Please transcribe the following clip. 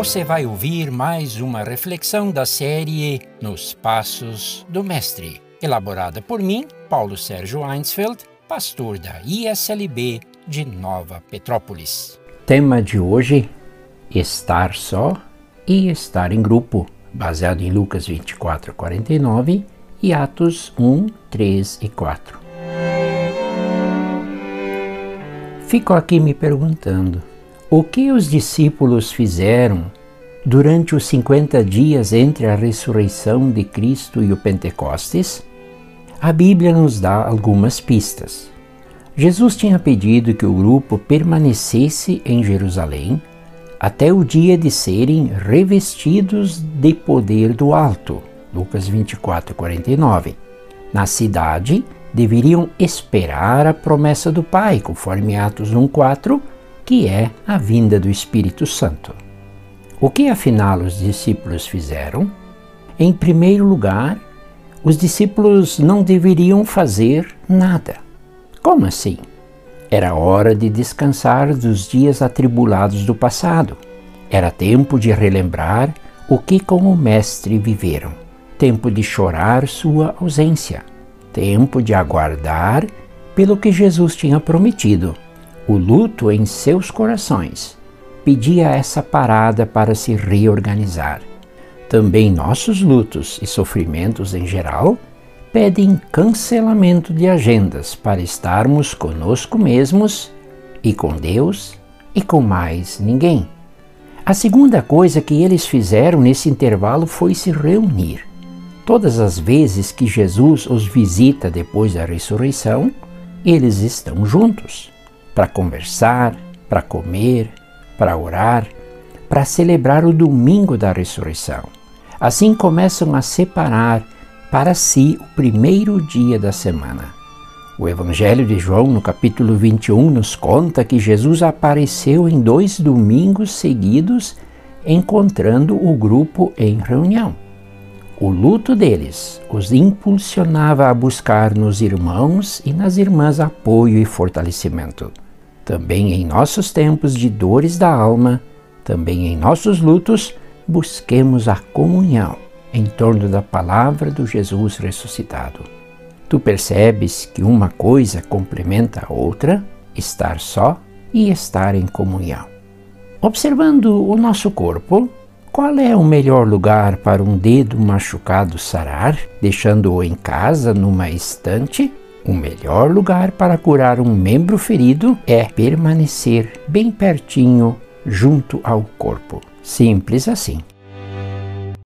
Você vai ouvir mais uma reflexão da série Nos Passos do Mestre, elaborada por mim, Paulo Sérgio Einsfeld, pastor da ISLB de Nova Petrópolis. Tema de hoje: estar só e estar em grupo, baseado em Lucas 24, 49 e Atos 1, 3 e 4. Fico aqui me perguntando: o que os discípulos fizeram durante os 50 dias entre a ressurreição de Cristo e o Pentecostes? A Bíblia nos dá algumas pistas. Jesus tinha pedido que o grupo permanecesse em Jerusalém até o dia de serem revestidos de poder do alto. Lucas 24, 49. Na cidade, deveriam esperar a promessa do Pai, conforme Atos 1,4, que é a vinda do Espírito Santo. O que afinal os discípulos fizeram? Em primeiro lugar, os discípulos não deveriam fazer nada. Como assim? Era hora de descansar dos dias atribulados do passado. Era tempo de relembrar o que com o Mestre viveram. Tempo de chorar sua ausência tempo de aguardar pelo que Jesus tinha prometido. O luto em seus corações pedia essa parada para se reorganizar. Também nossos lutos e sofrimentos em geral pedem cancelamento de agendas para estarmos conosco mesmos e com Deus e com mais ninguém. A segunda coisa que eles fizeram nesse intervalo foi se reunir. Todas as vezes que Jesus os visita depois da ressurreição, eles estão juntos para conversar, para comer, para orar, para celebrar o domingo da ressurreição. Assim começam a separar para si o primeiro dia da semana. O Evangelho de João, no capítulo 21, nos conta que Jesus apareceu em dois domingos seguidos, encontrando o grupo em reunião. O luto deles os impulsionava a buscar nos irmãos e nas irmãs apoio e fortalecimento. Também em nossos tempos de dores da alma, também em nossos lutos, busquemos a comunhão em torno da palavra do Jesus ressuscitado. Tu percebes que uma coisa complementa a outra, estar só e estar em comunhão. Observando o nosso corpo, qual é o melhor lugar para um dedo machucado sarar, deixando-o em casa, numa estante? O melhor lugar para curar um membro ferido é permanecer bem pertinho, junto ao corpo. Simples assim.